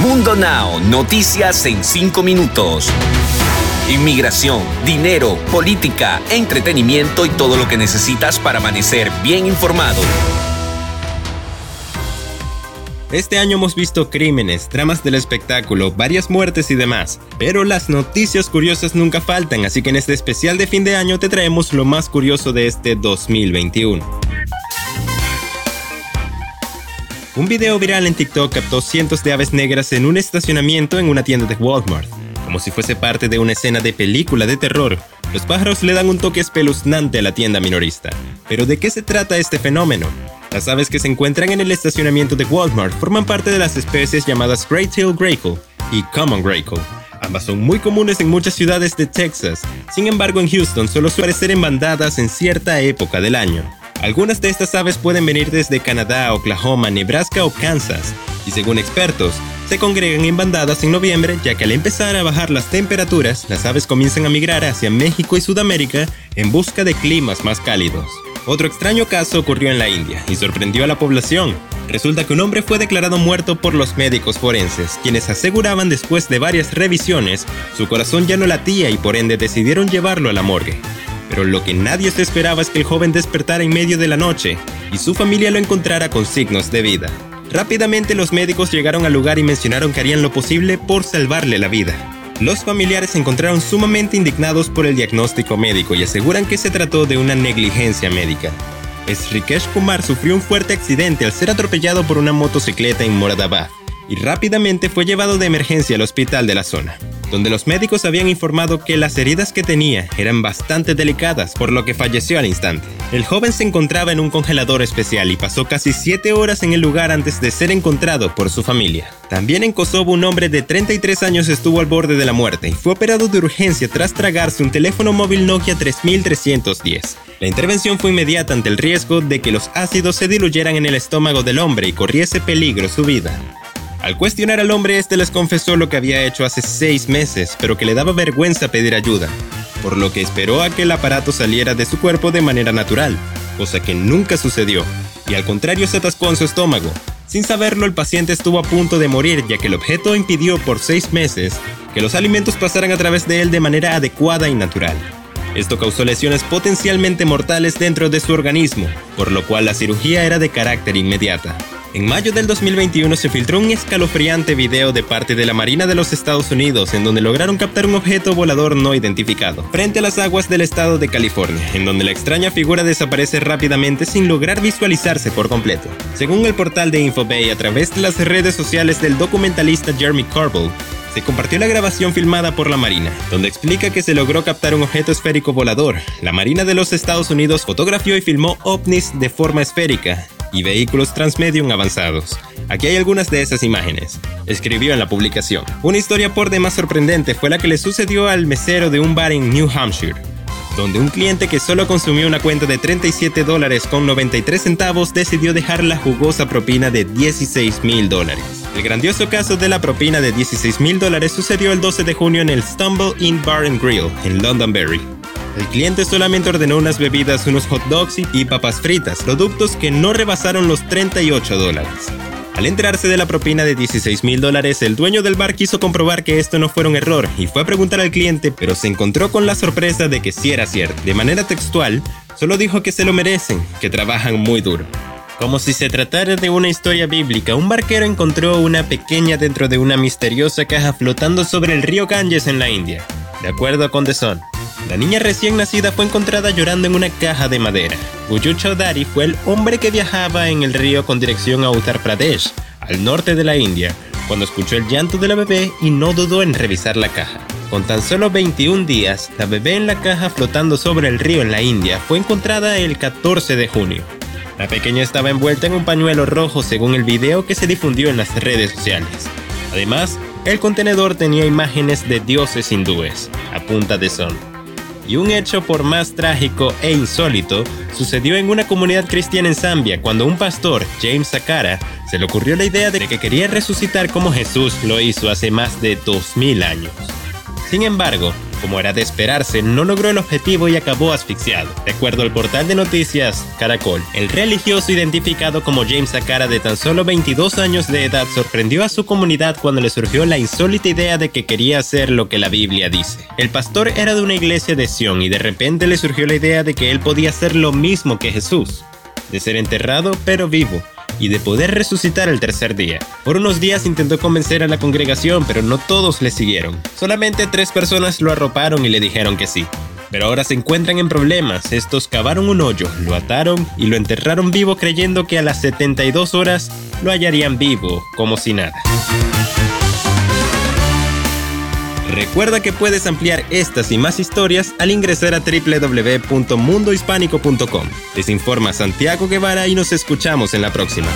Mundo Now, noticias en 5 minutos. Inmigración, dinero, política, entretenimiento y todo lo que necesitas para amanecer bien informado. Este año hemos visto crímenes, dramas del espectáculo, varias muertes y demás, pero las noticias curiosas nunca faltan, así que en este especial de fin de año te traemos lo más curioso de este 2021. Un video viral en TikTok captó cientos de aves negras en un estacionamiento en una tienda de Walmart. Como si fuese parte de una escena de película de terror, los pájaros le dan un toque espeluznante a la tienda minorista. Pero ¿de qué se trata este fenómeno? Las aves que se encuentran en el estacionamiento de Walmart forman parte de las especies llamadas Great-tailed Grackle y Common Grackle. Ambas son muy comunes en muchas ciudades de Texas, sin embargo en Houston solo suele aparecer en bandadas en cierta época del año. Algunas de estas aves pueden venir desde Canadá, Oklahoma, Nebraska o Kansas, y según expertos, se congregan en bandadas en noviembre ya que al empezar a bajar las temperaturas, las aves comienzan a migrar hacia México y Sudamérica en busca de climas más cálidos. Otro extraño caso ocurrió en la India y sorprendió a la población. Resulta que un hombre fue declarado muerto por los médicos forenses, quienes aseguraban después de varias revisiones, su corazón ya no latía y por ende decidieron llevarlo a la morgue. Pero lo que nadie se esperaba es que el joven despertara en medio de la noche y su familia lo encontrara con signos de vida. Rápidamente los médicos llegaron al lugar y mencionaron que harían lo posible por salvarle la vida. Los familiares se encontraron sumamente indignados por el diagnóstico médico y aseguran que se trató de una negligencia médica. Srikesh Kumar sufrió un fuerte accidente al ser atropellado por una motocicleta en Moradabad y rápidamente fue llevado de emergencia al hospital de la zona donde los médicos habían informado que las heridas que tenía eran bastante delicadas, por lo que falleció al instante. El joven se encontraba en un congelador especial y pasó casi 7 horas en el lugar antes de ser encontrado por su familia. También en Kosovo un hombre de 33 años estuvo al borde de la muerte y fue operado de urgencia tras tragarse un teléfono móvil Nokia 3310. La intervención fue inmediata ante el riesgo de que los ácidos se diluyeran en el estómago del hombre y corriese peligro su vida. Al cuestionar al hombre, este les confesó lo que había hecho hace seis meses, pero que le daba vergüenza pedir ayuda, por lo que esperó a que el aparato saliera de su cuerpo de manera natural, cosa que nunca sucedió, y al contrario se atascó en su estómago. Sin saberlo, el paciente estuvo a punto de morir ya que el objeto impidió por seis meses que los alimentos pasaran a través de él de manera adecuada y natural. Esto causó lesiones potencialmente mortales dentro de su organismo, por lo cual la cirugía era de carácter inmediata. En mayo del 2021 se filtró un escalofriante video de parte de la Marina de los Estados Unidos en donde lograron captar un objeto volador no identificado frente a las aguas del estado de California, en donde la extraña figura desaparece rápidamente sin lograr visualizarse por completo. Según el portal de Infobay a través de las redes sociales del documentalista Jeremy Corbell, se compartió la grabación filmada por la Marina, donde explica que se logró captar un objeto esférico volador. La Marina de los Estados Unidos fotografió y filmó ovnis de forma esférica, y vehículos transmedium avanzados. Aquí hay algunas de esas imágenes. Escribió en la publicación. Una historia por demás sorprendente fue la que le sucedió al mesero de un bar en New Hampshire, donde un cliente que solo consumió una cuenta de 37 dólares con 93 centavos decidió dejar la jugosa propina de 16 mil dólares. El grandioso caso de la propina de 16 mil dólares sucedió el 12 de junio en el Stumble Inn Bar and Grill en Londonderry. El cliente solamente ordenó unas bebidas, unos hot dogs y papas fritas, productos que no rebasaron los 38 dólares. Al enterarse de la propina de 16 mil dólares, el dueño del bar quiso comprobar que esto no fuera un error y fue a preguntar al cliente, pero se encontró con la sorpresa de que sí era cierto. De manera textual, solo dijo que se lo merecen, que trabajan muy duro. Como si se tratara de una historia bíblica, un barquero encontró una pequeña dentro de una misteriosa caja flotando sobre el río Ganges en la India. De acuerdo con The Sun, la niña recién nacida fue encontrada llorando en una caja de madera. Guyu Chaudhary fue el hombre que viajaba en el río con dirección a Uttar Pradesh, al norte de la India, cuando escuchó el llanto de la bebé y no dudó en revisar la caja. Con tan solo 21 días, la bebé en la caja flotando sobre el río en la India fue encontrada el 14 de junio. La pequeña estaba envuelta en un pañuelo rojo según el video que se difundió en las redes sociales. Además, el contenedor tenía imágenes de dioses hindúes, a punta de sol. Y un hecho por más trágico e insólito sucedió en una comunidad cristiana en Zambia cuando un pastor, James Sakara, se le ocurrió la idea de que quería resucitar como Jesús lo hizo hace más de 2000 años. Sin embargo, como era de esperarse, no logró el objetivo y acabó asfixiado. De acuerdo al portal de noticias Caracol, el religioso identificado como James Akara de tan solo 22 años de edad sorprendió a su comunidad cuando le surgió la insólita idea de que quería hacer lo que la Biblia dice. El pastor era de una iglesia de Sion y de repente le surgió la idea de que él podía hacer lo mismo que Jesús, de ser enterrado pero vivo y de poder resucitar el tercer día. Por unos días intentó convencer a la congregación, pero no todos le siguieron. Solamente tres personas lo arroparon y le dijeron que sí. Pero ahora se encuentran en problemas. Estos cavaron un hoyo, lo ataron y lo enterraron vivo creyendo que a las 72 horas lo hallarían vivo, como si nada. Recuerda que puedes ampliar estas y más historias al ingresar a www.mundohispánico.com. Les informa Santiago Guevara y nos escuchamos en la próxima.